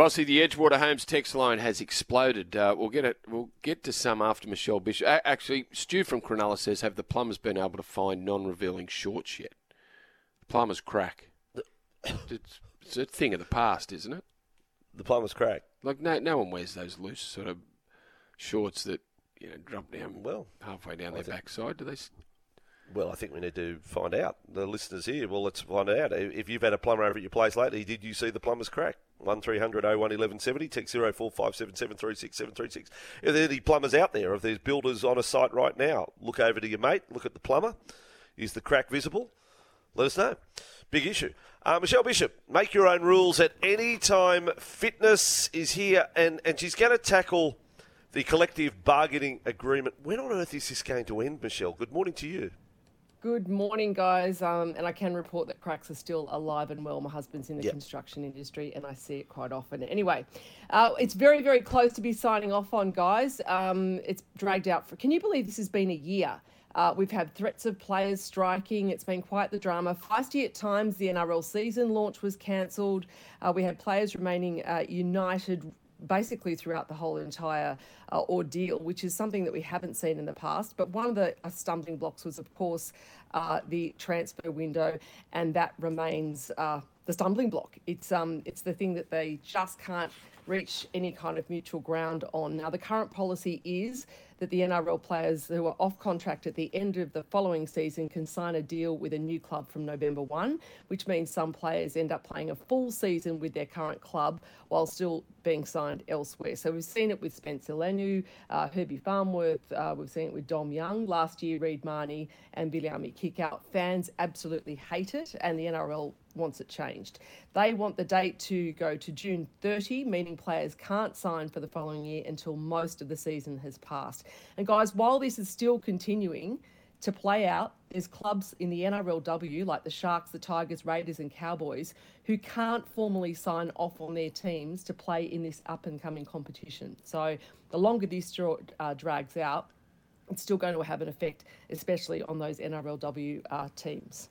Vossi, the Edgewater Homes text line has exploded. Uh, we'll get it. We'll get to some after Michelle Bishop. A- actually, Stu from Cronulla says, "Have the plumbers been able to find non-revealing shorts yet?" The plumbers crack. it's, it's a thing of the past, isn't it? The plumber's crack. Like no, no one wears those loose sort of shorts that you know drop down Well, halfway down their backside. Do they? Well, I think we need to find out. The listeners here, well, let's find out. If you've had a plumber over at your place lately, did you see the plumber's crack? 1300 01 1170, text 0457736736. If there are any plumbers out there, if there's builders on a site right now, look over to your mate, look at the plumber. Is the crack visible? Let us know. Big issue. Uh, Michelle Bishop, make your own rules at Anytime. Fitness is here, and, and she's going to tackle the collective bargaining agreement. When on earth is this going to end, Michelle? Good morning to you. Good morning, guys. Um, and I can report that cracks are still alive and well. My husband's in the Yep. construction industry, and I see it quite often. Anyway, uh, it's very, very close to be signing off on, guys. Um, it's dragged out for. Can you believe this has been a year? Uh, we've had threats of players striking. It's been quite the drama. Feisty at times. The NRL season launch was cancelled. Uh, we had players remaining uh, united basically throughout the whole entire uh, ordeal, which is something that we haven't seen in the past. But one of the uh, stumbling blocks was, of course, uh, the transfer window, and that remains uh, the stumbling block. It's um, it's the thing that they just can't reach any kind of mutual ground on. Now, the current policy is that the NRL players who are off contract at the end of the following season can sign a deal with a new club from November 1, which means some players end up playing a full season with their current club while still being signed elsewhere. So we've seen it with Spencer Leniu, uh, Herbie Farnworth, uh, we've seen it with Dom Young last year, Reed Mahoney, and Viliame Kikau. Fans absolutely hate it, and the NRL wants it changed. They want the date to go to June 30, meaning players can't sign for the following year until most of the season has passed. And guys, while this is still continuing to play out, there's clubs in the NRLW like the Sharks, the Tigers, Raiders, and Cowboys who can't formally sign off on their teams to play in this up and coming competition. So the longer this uh, drags out, it's still going to have an effect, especially on those NRLW uh, teams.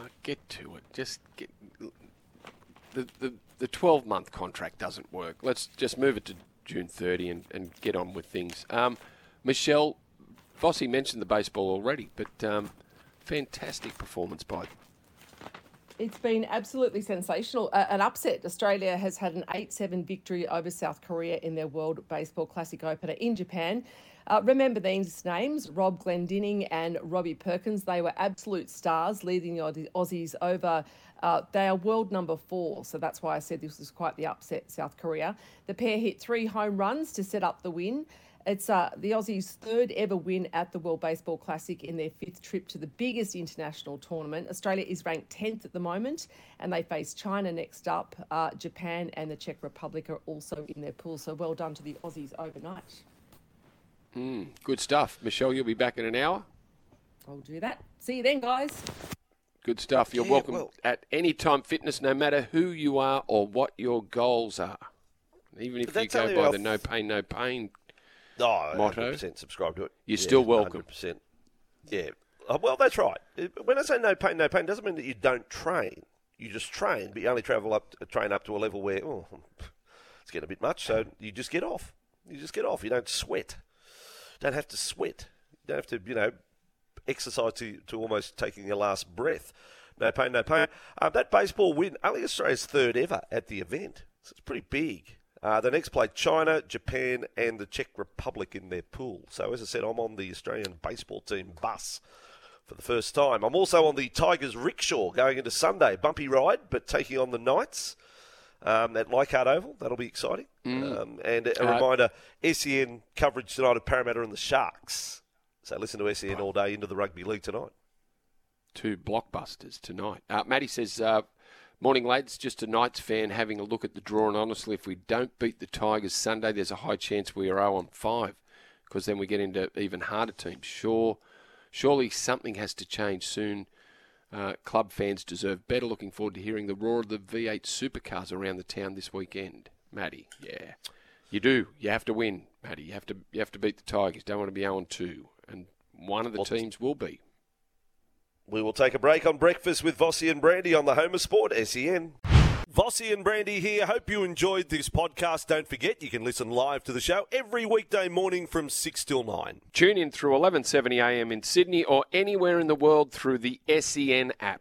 Uh, get to it. Just get the the the twelve month contract doesn't work. Let's just move it to June thirty and, and get on with things. Um, Michelle, Vossi mentioned the baseball already, but um, fantastic performance by It's been absolutely sensational. Uh, an upset. Australia has had an 8 7 victory over South Korea in their World Baseball Classic opener in Japan. Uh, remember these names Rob Glendinning and Robbie Perkins. They were absolute stars leading the Aussies over. Uh, they are world number four, so that's why I said this was quite the upset, South Korea. The pair hit three home runs to set up the win. It's uh, the Aussies' third ever win at the World Baseball Classic in their fifth trip to the biggest international tournament. Australia is ranked 10th at the moment, and they face China next up. Uh, Japan and the Czech Republic are also in their pool, so well done to the Aussies overnight. good stuff. Michelle, you'll be back in an hour. I'll do that. See you then, guys. Good stuff. You're Yeah, welcome well- at Anytime Fitness, no matter who you are or what your goals are. Even if you go only by off- the no pain, no pain. Oh, Motto. 100% subscribe to it. You're still welcome. 100%. Yeah. Uh, Well, that's right. When I say no pain, no pain, doesn't mean that you don't train. You just train, but you only travel up, train up to a level where oh, it's getting a bit much. So you just get off. You just get off. You don't sweat. Don't have to sweat. You don't have to, you know, exercise to, to almost taking your last breath. No pain, no pain. Uh, that baseball win, only Australia's third ever at the event. So it's pretty big. Uh, the next play China, Japan, and the Czech Republic in their pool. So, as I said, I'm on the Australian baseball team bus for the first time. I'm also on the Tigers rickshaw going into Sunday. Bumpy ride, but taking on the Knights um, at Leichhardt Oval. That'll be exciting. Um, and a, a Uh, reminder SEN coverage tonight of Parramatta and the Sharks. So, listen to SEN all day into the rugby league tonight. two blockbusters tonight. Uh, Matty says, uh, Morning, lads. Just a Knights fan having a look at the draw, and honestly, if we don't beat the Tigers Sunday, there's a high chance we are 0 on 5 because then we get into even harder teams. Sure, surely something has to change soon. Uh, club fans deserve better. Looking forward to hearing the roar of the V8 supercars around the town this weekend. Matty, yeah, you do. You have to win, Matty. You have to. You have to beat the Tigers. Don't want to be 0 2, and one of the Well, teams will be. We will take a break on breakfast with Vossi and Brandy on the Home of Sport, SEN. Vossi and Brandy here. Hope you enjoyed this podcast. Don't forget, you can listen live to the show every weekday morning from 6 till 9. Tune in through 11:70 a.m. in Sydney or anywhere in the world through the SEN app.